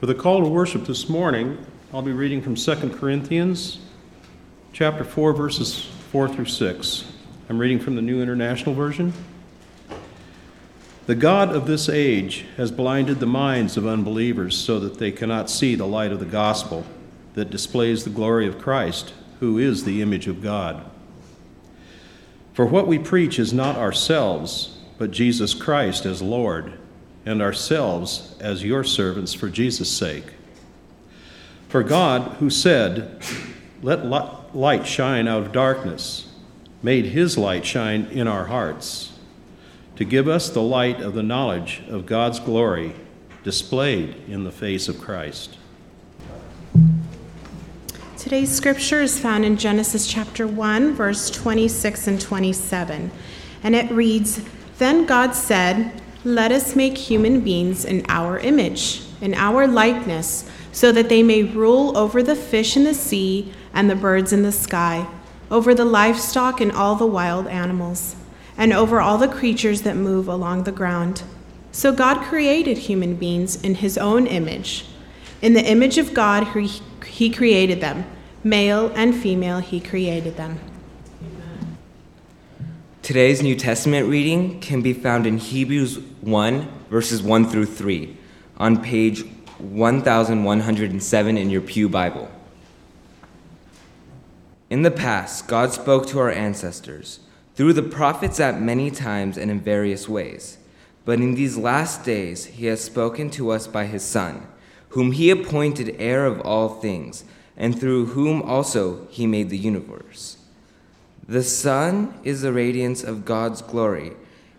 For the call to worship this morning, I'll be reading from 2 Corinthians chapter 4 verses 4 through 6. I'm reading from the New International Version. The God of this age has blinded the minds of unbelievers so that they cannot see the light of the gospel that displays the glory of Christ, who is the image of God. For what we preach is not ourselves, but Jesus Christ as Lord, and ourselves as your servants for Jesus' sake. For God, who said, Let light shine out of darkness, made his light shine in our hearts, to give us the light of the knowledge of God's glory displayed in the face of Christ. Today's scripture is found in Genesis chapter 1, verse 26 and 27. And it reads Then God said, Let us make human beings in our image, in our likeness, so that they may rule over the fish in the sea and the birds in the sky, over the livestock and all the wild animals, and over all the creatures that move along the ground. So God created human beings in his own image. In the image of God, he created them. Male and female, he created them. Today's New Testament reading can be found in Hebrews 1, verses 1 through 3, on page 1107 in your Pew Bible. In the past, God spoke to our ancestors through the prophets at many times and in various ways. But in these last days, he has spoken to us by his Son whom he appointed heir of all things, and through whom also he made the universe. The Son is the radiance of God's glory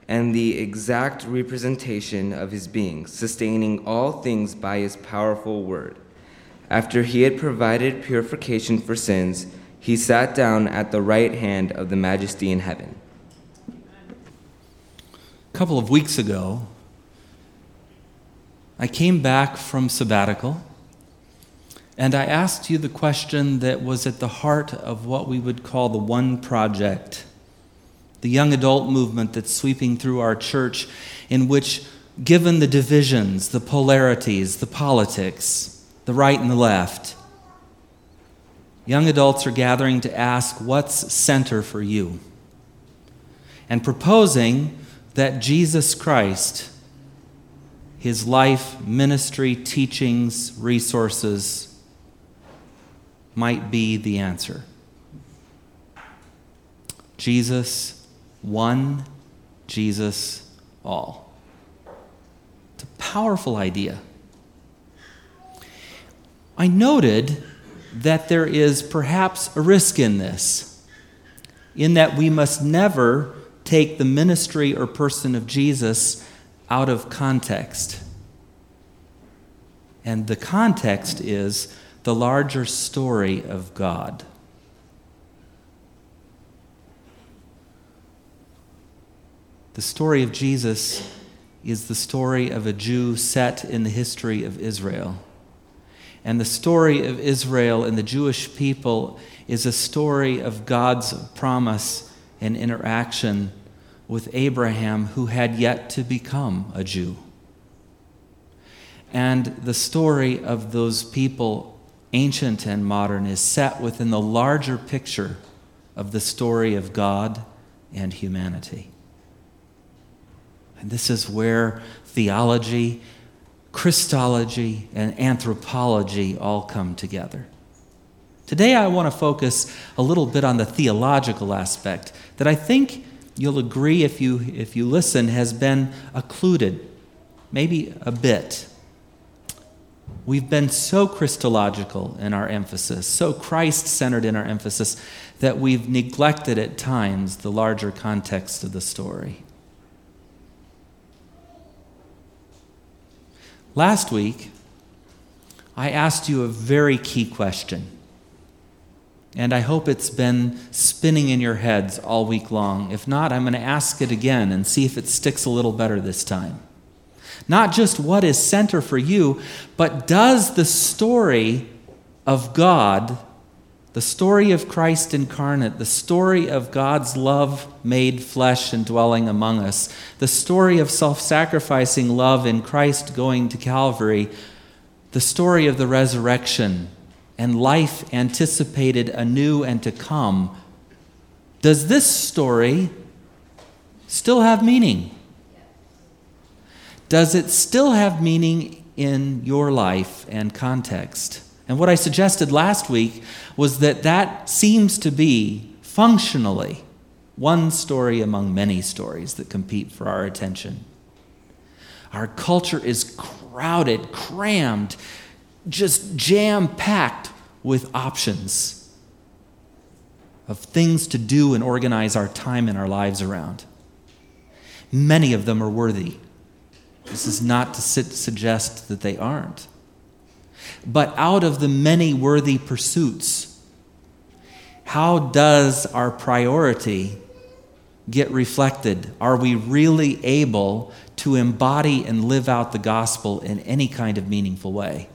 and the exact representation of his being, sustaining all things by his powerful word. After he had provided purification for sins, he sat down at the right hand of the majesty in heaven. A couple of weeks ago, I came back from sabbatical and I asked you the question that was at the heart of what we would call the One Project, the young adult movement that's sweeping through our church, in which, given the divisions, the polarities, the politics, the right and the left, young adults are gathering to ask, What's center for you? And proposing that Jesus Christ his life, ministry, teachings, resources might be the answer. Jesus one, Jesus all. It's a powerful idea. I noted that there is perhaps a risk in this, in that we must never take the ministry or person of Jesus out of context. And the context is the larger story of God. The story of Jesus is the story of a Jew set in the history of Israel. And the story of Israel and the Jewish people is a story of God's promise and interaction with Abraham, who had yet to become a Jew. And the story of those people, ancient and modern, is set within the larger picture of the story of God and humanity. And this is where theology, Christology, and anthropology all come together. Today, I want to focus a little bit on the theological aspect that I think you'll agree if you, if you listen, has been occluded, maybe a bit. We've been so Christological in our emphasis, so Christ centered in our emphasis, that we've neglected at times the larger context of the story. Last week, I asked you a very key question. And I hope it's been spinning in your heads all week long. If not, I'm going to ask it again and see if it sticks a little better this time. Not just what is center for you, but does the story of God, the story of Christ incarnate, the story of God's love made flesh and dwelling among us, the story of self sacrificing love in Christ going to Calvary, the story of the resurrection and life anticipated anew and to come, does this story still have meaning? Does it still have meaning in your life and context? And what I suggested last week was that that seems to be functionally one story among many stories that compete for our attention. Our culture is crowded, crammed, just jam packed with options of things to do and organize our time and our lives around. Many of them are worthy. This is not to sit, suggest that they aren't. But out of the many worthy pursuits, how does our priority get reflected? Are we really able to embody and live out the gospel in any kind of meaningful way?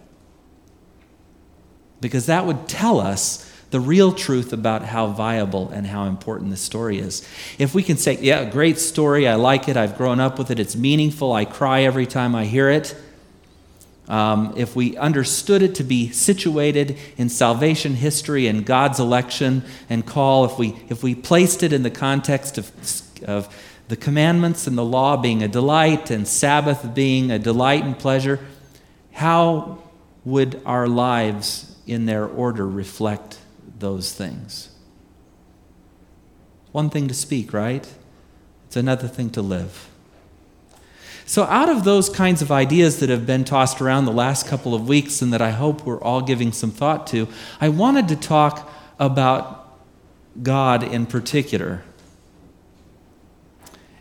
Because that would tell us the real truth about how viable and how important this story is. If we can say, yeah, great story, I like it, I've grown up with it, it's meaningful, I cry every time I hear it. Um, if we understood it to be situated in salvation history and God's election and call, if we, if we placed it in the context of, of the commandments and the law being a delight and Sabbath being a delight and pleasure, how would our lives in their order reflect those things? One thing to speak, right? It's another thing to live. So, out of those kinds of ideas that have been tossed around the last couple of weeks and that I hope we're all giving some thought to, I wanted to talk about God in particular.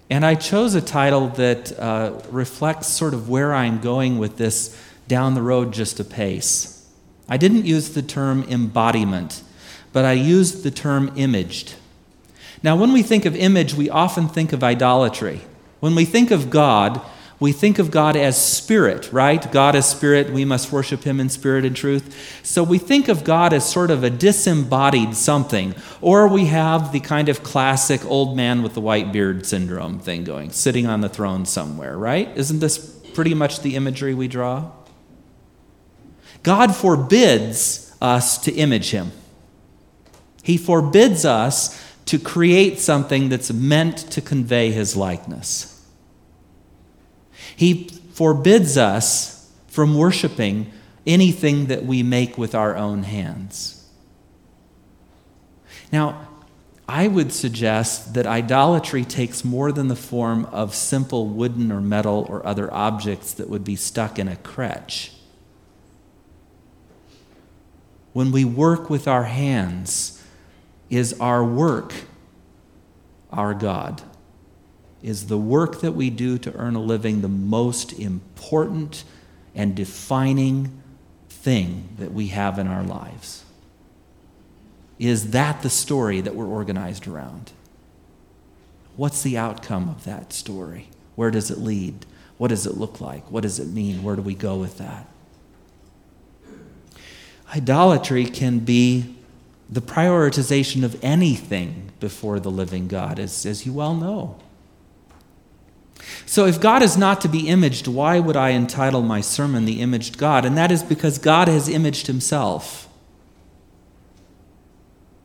And I chose a title that uh, reflects sort of where I'm going with this down the road just a pace. I didn't use the term embodiment, but I used the term imaged. Now, when we think of image, we often think of idolatry. When we think of God, we think of God as spirit, right? God is spirit. We must worship him in spirit and truth. So we think of God as sort of a disembodied something. Or we have the kind of classic old man with the white beard syndrome thing going, sitting on the throne somewhere, right? Isn't this pretty much the imagery we draw? God forbids us to image him. He forbids us to create something that's meant to convey his likeness. He forbids us from worshiping anything that we make with our own hands. Now, I would suggest that idolatry takes more than the form of simple wooden or metal or other objects that would be stuck in a crutch. When we work with our hands, is our work our God? is the work that we do to earn a living the most important and defining thing that we have in our lives? Is that the story that we're organized around? What's the outcome of that story? Where does it lead? What does it look like? What does it mean? Where do we go with that? Idolatry can be the prioritization of anything before the living God, as, as you well know. So, if God is not to be imaged, why would I entitle my sermon The Imaged God? And that is because God has imaged himself.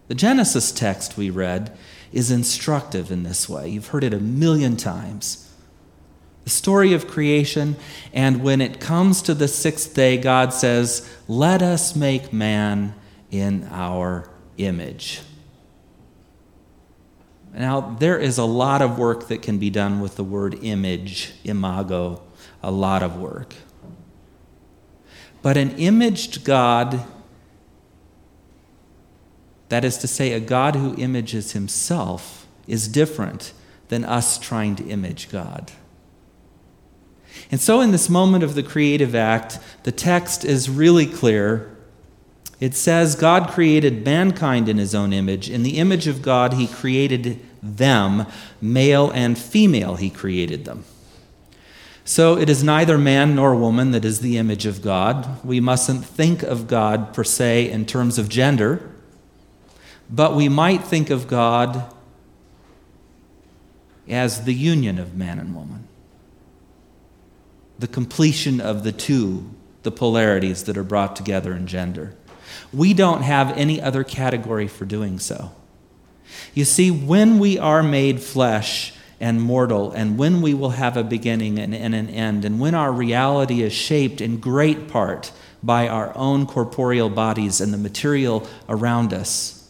The Genesis text we read is instructive in this way. You've heard it a million times. The story of creation, and when it comes to the sixth day, God says, Let us make man in our image. Now, there is a lot of work that can be done with the word image, imago, a lot of work. But an imaged God, that is to say, a God who images himself, is different than us trying to image God. And so, in this moment of the creative act, the text is really clear it says, God created mankind in his own image. In the image of God, he created them, male and female, he created them. So it is neither man nor woman that is the image of God. We mustn't think of God per se in terms of gender, but we might think of God as the union of man and woman, the completion of the two the polarities that are brought together in gender. We don't have any other category for doing so. You see, when we are made flesh and mortal, and when we will have a beginning and, and an end, and when our reality is shaped in great part by our own corporeal bodies and the material around us,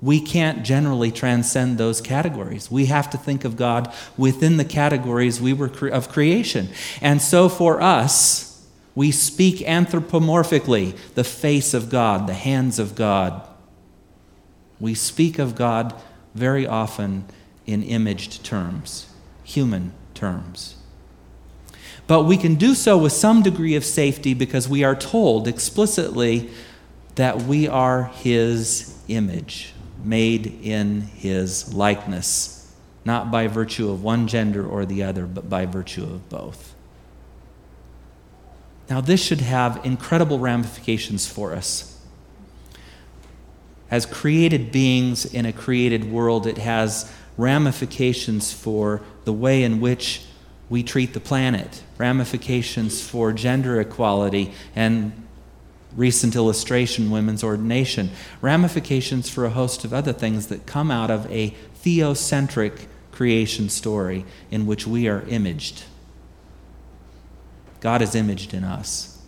we can't generally transcend those categories. We have to think of God within the categories we were cre- of creation. And so for us, we speak anthropomorphically the face of God, the hands of God. We speak of God very often in imaged terms, human terms. But we can do so with some degree of safety because we are told explicitly that we are His image, made in His likeness, not by virtue of one gender or the other, but by virtue of both. Now, this should have incredible ramifications for us. As created beings in a created world, it has ramifications for the way in which we treat the planet, ramifications for gender equality and recent illustration, women's ordination, ramifications for a host of other things that come out of a theocentric creation story in which we are imaged. God is imaged in us.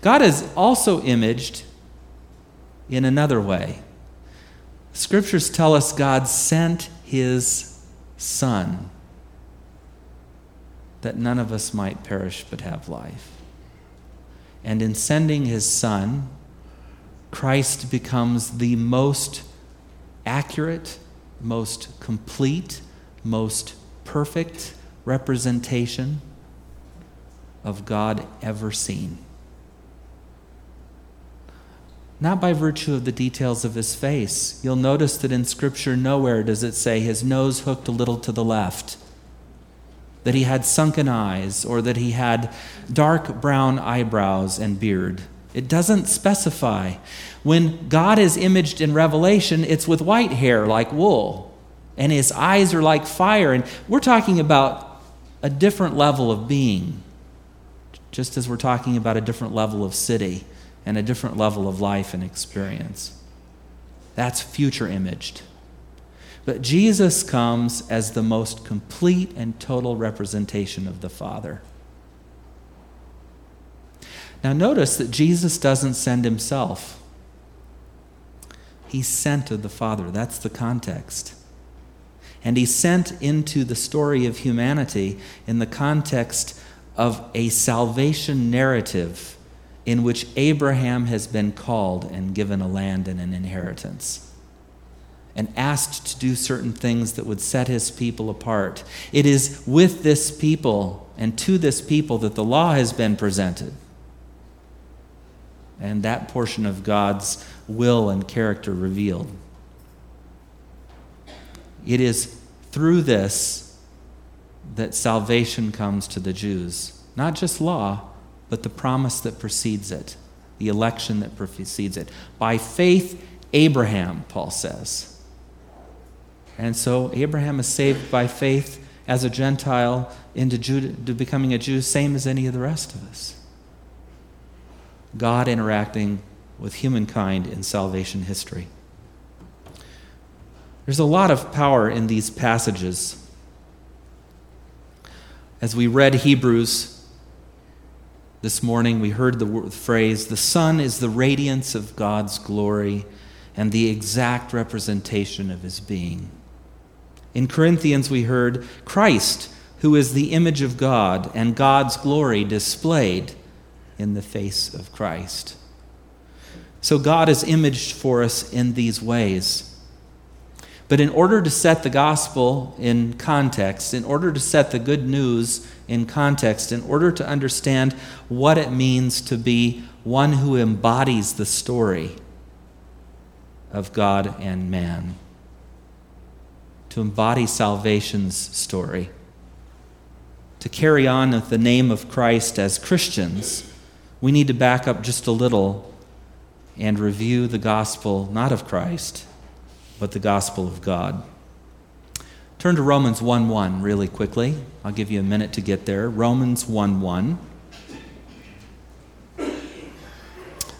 God is also imaged in another way. Scriptures tell us God sent his Son that none of us might perish but have life. And in sending his Son, Christ becomes the most accurate, most complete, most perfect representation of God ever seen. Not by virtue of the details of his face. You'll notice that in Scripture, nowhere does it say his nose hooked a little to the left, that he had sunken eyes, or that he had dark brown eyebrows and beard. It doesn't specify. When God is imaged in Revelation, it's with white hair like wool, and his eyes are like fire. And we're talking about a different level of being just as we're talking about a different level of city and a different level of life and experience. That's future imaged. But Jesus comes as the most complete and total representation of the Father. Now, notice that Jesus doesn't send himself, He's sent of the Father. That's the context. And He's sent into the story of humanity in the context of a salvation narrative in which Abraham has been called and given a land and an inheritance and asked to do certain things that would set his people apart. It is with this people and to this people that the law has been presented. And that portion of God's will and character revealed. It is through this that salvation comes to the Jews. Not just law, but the promise that precedes it, the election that precedes it. By faith, Abraham, Paul says. And so Abraham is saved by faith as a Gentile into Judah, to becoming a Jew, same as any of the rest of us. God interacting with humankind in salvation history. There's a lot of power in these passages as we read Hebrews this morning, we heard the phrase, the Son is the radiance of God's glory and the exact representation of his being. In Corinthians, we heard Christ, who is the image of God and God's glory displayed in the face of Christ. So God is imaged for us in these ways. But in order to set the gospel in context, in order to set the good news in context, in order to understand what it means to be one who embodies the story of God and man, to embody salvation's story, to carry on with the name of Christ as Christians, we need to back up just a little and review the gospel not of Christ but the gospel of God. Turn to Romans 1 1 really quickly. I'll give you a minute to get there. Romans 1 1.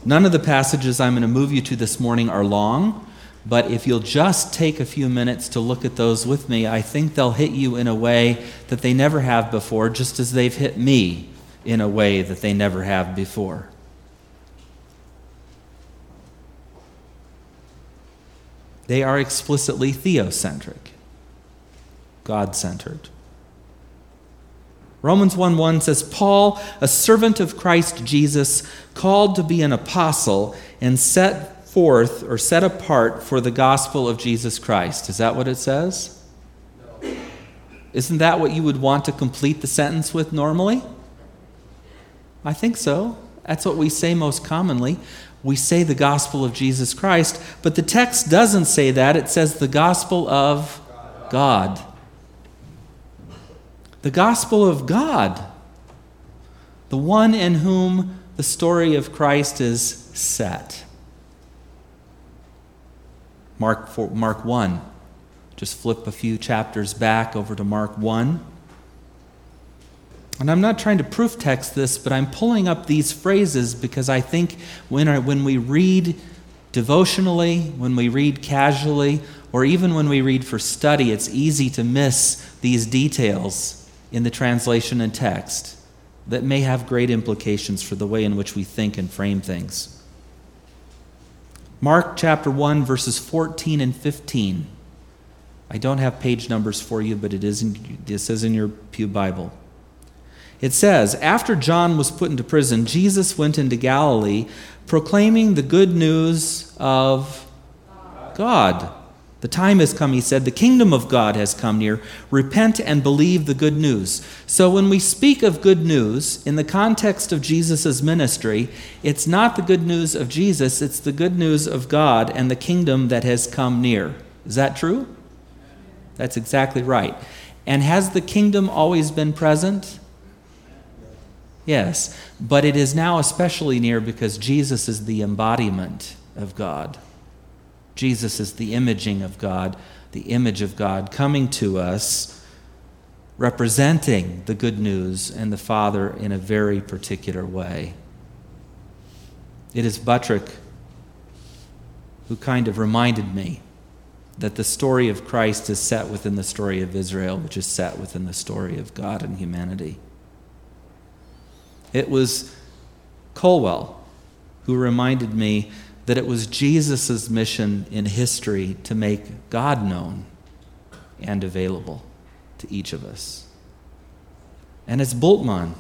None of the passages I'm going to move you to this morning are long, but if you'll just take a few minutes to look at those with me, I think they'll hit you in a way that they never have before, just as they've hit me in a way that they never have before. They are explicitly theocentric, God centered. Romans 1 1 says, Paul, a servant of Christ Jesus, called to be an apostle and set forth or set apart for the gospel of Jesus Christ. Is that what it says? Isn't that what you would want to complete the sentence with normally? I think so. That's what we say most commonly. We say the gospel of Jesus Christ, but the text doesn't say that. It says the gospel of God. The gospel of God. The one in whom the story of Christ is set. Mark, 4, Mark 1. Just flip a few chapters back over to Mark 1. And I'm not trying to proof text this, but I'm pulling up these phrases because I think when, when we read devotionally, when we read casually, or even when we read for study, it's easy to miss these details in the translation and text that may have great implications for the way in which we think and frame things. Mark chapter 1, verses 14 and 15. I don't have page numbers for you, but it, is in, it says in your Pew Bible. It says, After John was put into prison, Jesus went into Galilee proclaiming the good news of God. The time has come, he said, the kingdom of God has come near. Repent and believe the good news. So when we speak of good news in the context of Jesus' ministry, it's not the good news of Jesus, it's the good news of God and the kingdom that has come near. Is that true? That's exactly right. And has the kingdom always been present? Yes, but it is now especially near because Jesus is the embodiment of God. Jesus is the imaging of God, the image of God coming to us, representing the good news and the Father in a very particular way. It is Buttrick who kind of reminded me that the story of Christ is set within the story of Israel, which is set within the story of God and humanity. It was Colwell who reminded me that it was Jesus' mission in history to make God known and available to each of us. And it's Bultmann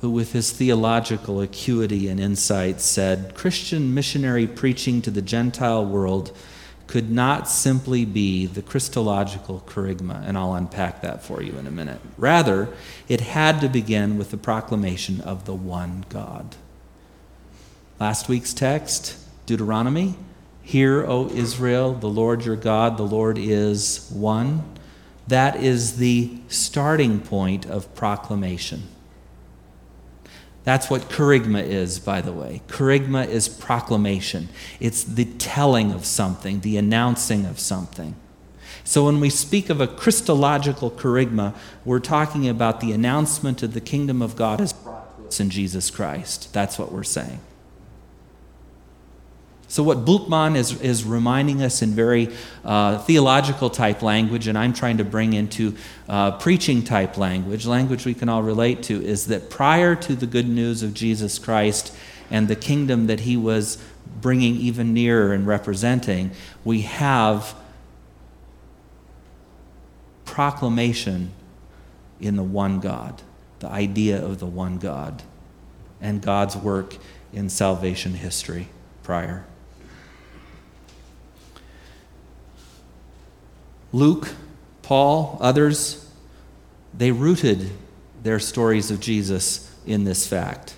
who, with his theological acuity and insight, said Christian missionary preaching to the Gentile world could not simply be the Christological kerygma, and I'll unpack that for you in a minute. Rather, it had to begin with the proclamation of the one God. Last week's text, Deuteronomy Hear, O Israel, the Lord your God, the Lord is one. That is the starting point of proclamation. That's what kerygma is, by the way. Kerygma is proclamation, it's the telling of something, the announcing of something. So when we speak of a Christological kerygma, we're talking about the announcement of the kingdom of God as brought to us in Jesus Christ. That's what we're saying. So, what Bultmann is, is reminding us in very uh, theological type language, and I'm trying to bring into uh, preaching type language, language we can all relate to, is that prior to the good news of Jesus Christ and the kingdom that he was bringing even nearer and representing, we have proclamation in the one God, the idea of the one God, and God's work in salvation history prior. Luke, Paul, others, they rooted their stories of Jesus in this fact.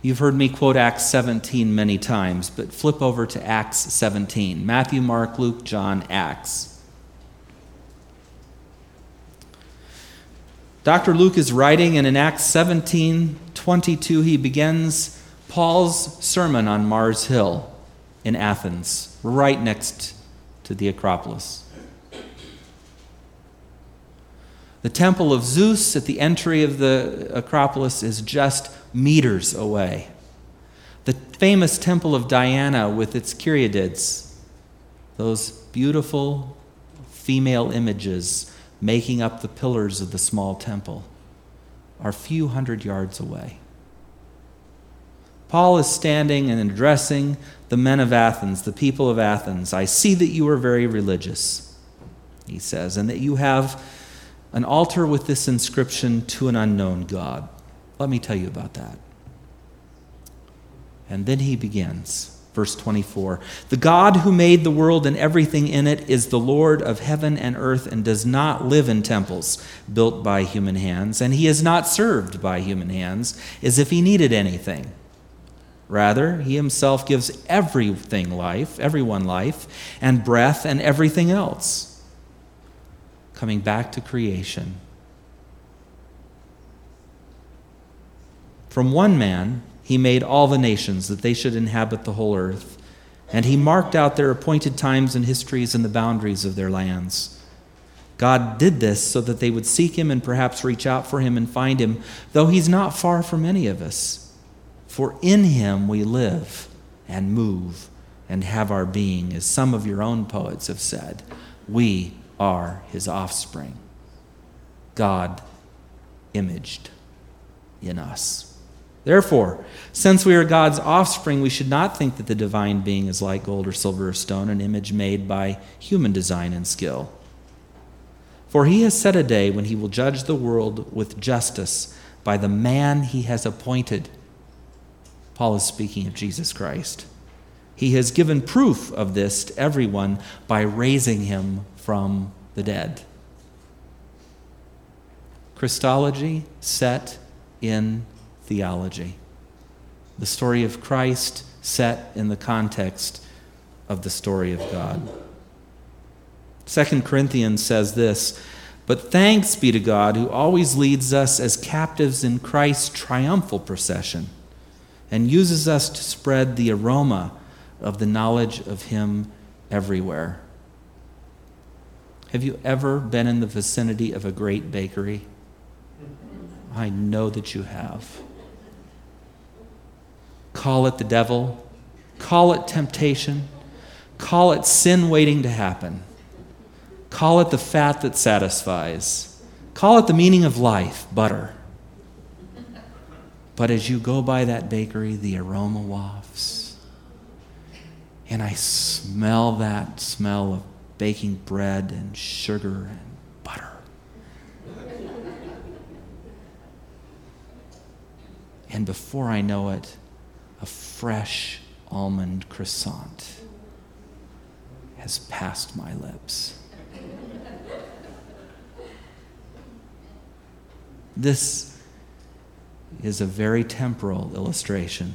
You've heard me quote Acts 17 many times, but flip over to Acts 17. Matthew, Mark, Luke, John, Acts. Dr. Luke is writing, and in Acts 17 22, he begins Paul's sermon on Mars Hill in Athens, right next to the Acropolis. The temple of Zeus at the entry of the Acropolis is just meters away. The famous temple of Diana with its Caryatids, those beautiful female images making up the pillars of the small temple, are a few hundred yards away. Paul is standing and addressing the men of Athens, the people of Athens. I see that you are very religious, he says, and that you have an altar with this inscription to an unknown God. Let me tell you about that. And then he begins. Verse 24 The God who made the world and everything in it is the Lord of heaven and earth and does not live in temples built by human hands, and he is not served by human hands as if he needed anything. Rather, he himself gives everything life, everyone life, and breath, and everything else. Coming back to creation. From one man, he made all the nations that they should inhabit the whole earth. And he marked out their appointed times and histories and the boundaries of their lands. God did this so that they would seek him and perhaps reach out for him and find him, though he's not far from any of us. For in him we live and move and have our being, as some of your own poets have said. We are his offspring. God imaged in us. Therefore, since we are God's offspring, we should not think that the divine being is like gold or silver or stone, an image made by human design and skill. For he has set a day when he will judge the world with justice by the man he has appointed. Paul is speaking of Jesus Christ. He has given proof of this to everyone by raising him from the dead. Christology set in theology. The story of Christ set in the context of the story of God. 2 Corinthians says this But thanks be to God who always leads us as captives in Christ's triumphal procession and uses us to spread the aroma of the knowledge of Him everywhere. Have you ever been in the vicinity of a great bakery? I know that you have. Call it the devil, call it temptation, call it sin waiting to happen, call it the fat that satisfies, call it the meaning of life, butter. But as you go by that bakery, the aroma wafts. And I smell that smell of baking bread and sugar and butter. And before I know it, a fresh almond croissant has passed my lips. This is a very temporal illustration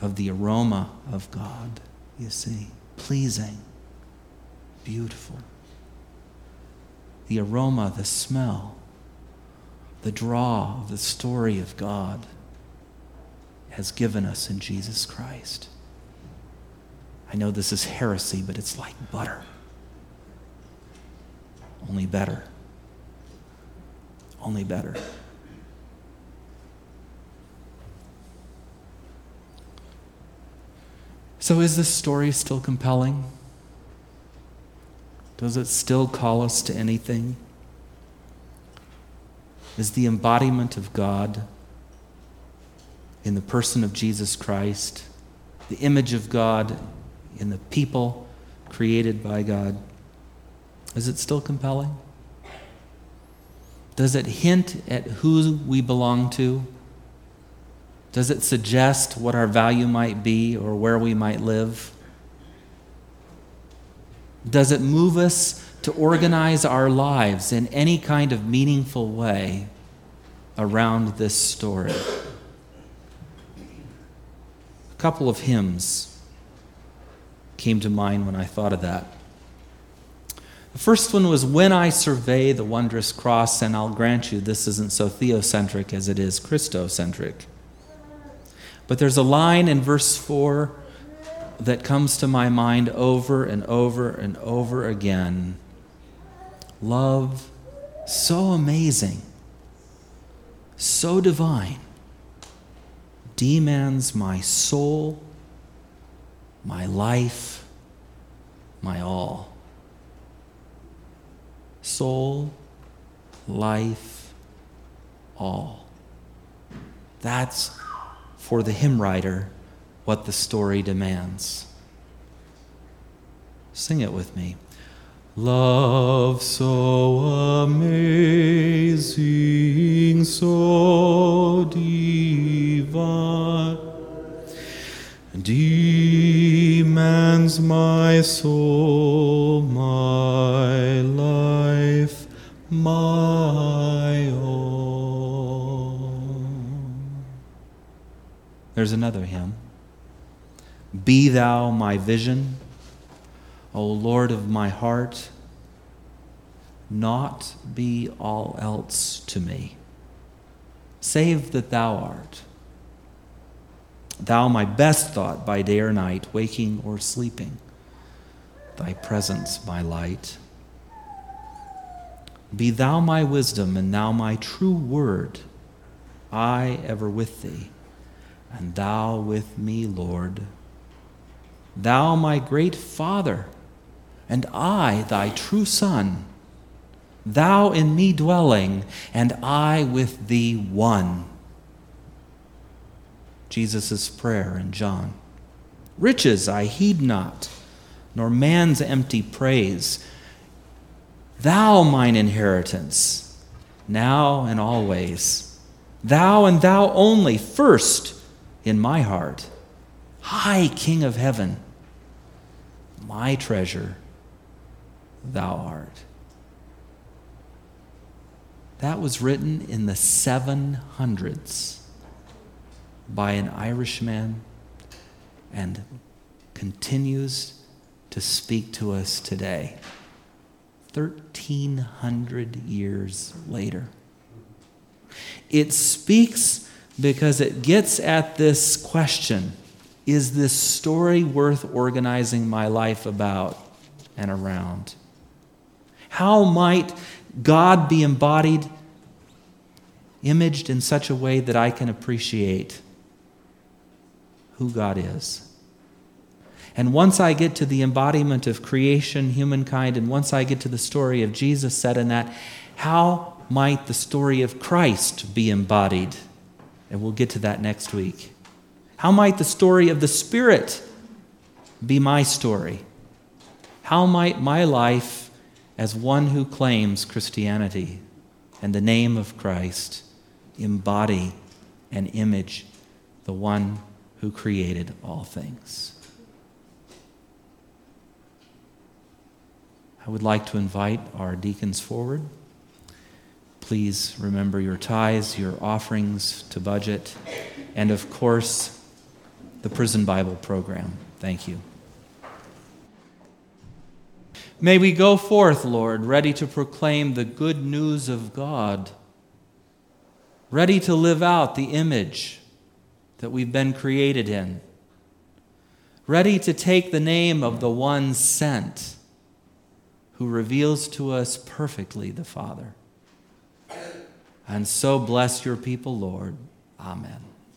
of the aroma of God, you see. Pleasing, beautiful. The aroma, the smell, the draw of the story of God has given us in Jesus Christ. I know this is heresy, but it's like butter, only better. Only better. So, is this story still compelling? Does it still call us to anything? Is the embodiment of God in the person of Jesus Christ, the image of God in the people created by God, is it still compelling? Does it hint at who we belong to? Does it suggest what our value might be or where we might live? Does it move us to organize our lives in any kind of meaningful way around this story? A couple of hymns came to mind when I thought of that. The first one was When I Survey the Wondrous Cross, and I'll grant you this isn't so theocentric as it is Christocentric. But there's a line in verse 4 that comes to my mind over and over and over again. Love so amazing, so divine, demands my soul, my life, my all. Soul, life, all. That's for the hymn writer what the story demands. Sing it with me. Love so amazing, so divine, demands my soul, my life, my all. There's another hymn. Be thou my vision, O Lord of my heart, not be all else to me, save that thou art. Thou my best thought by day or night, waking or sleeping, thy presence my light. Be thou my wisdom, and thou my true word, I ever with thee, and thou with me, Lord. Thou my great Father, and I thy true Son, thou in me dwelling, and I with thee one. Jesus' prayer in John. Riches I heed not, nor man's empty praise. Thou mine inheritance, now and always. Thou and thou only, first in my heart. High King of heaven, my treasure, thou art. That was written in the 700s by an Irishman and continues to speak to us today, 1,300 years later. It speaks because it gets at this question Is this story worth organizing my life about and around? How might God be embodied, imaged in such a way that I can appreciate who God is. And once I get to the embodiment of creation, humankind, and once I get to the story of Jesus said in that, how might the story of Christ be embodied? And we'll get to that next week. How might the story of the Spirit be my story? How might my life, as one who claims Christianity and the name of Christ, embody and image the one who created all things. I would like to invite our deacons forward. Please remember your tithes, your offerings to budget, and of course, the Prison Bible program. Thank you. May we go forth, Lord, ready to proclaim the good news of God, ready to live out the image that we've been created in, ready to take the name of the one sent who reveals to us perfectly the Father. And so bless your people, Lord. Amen.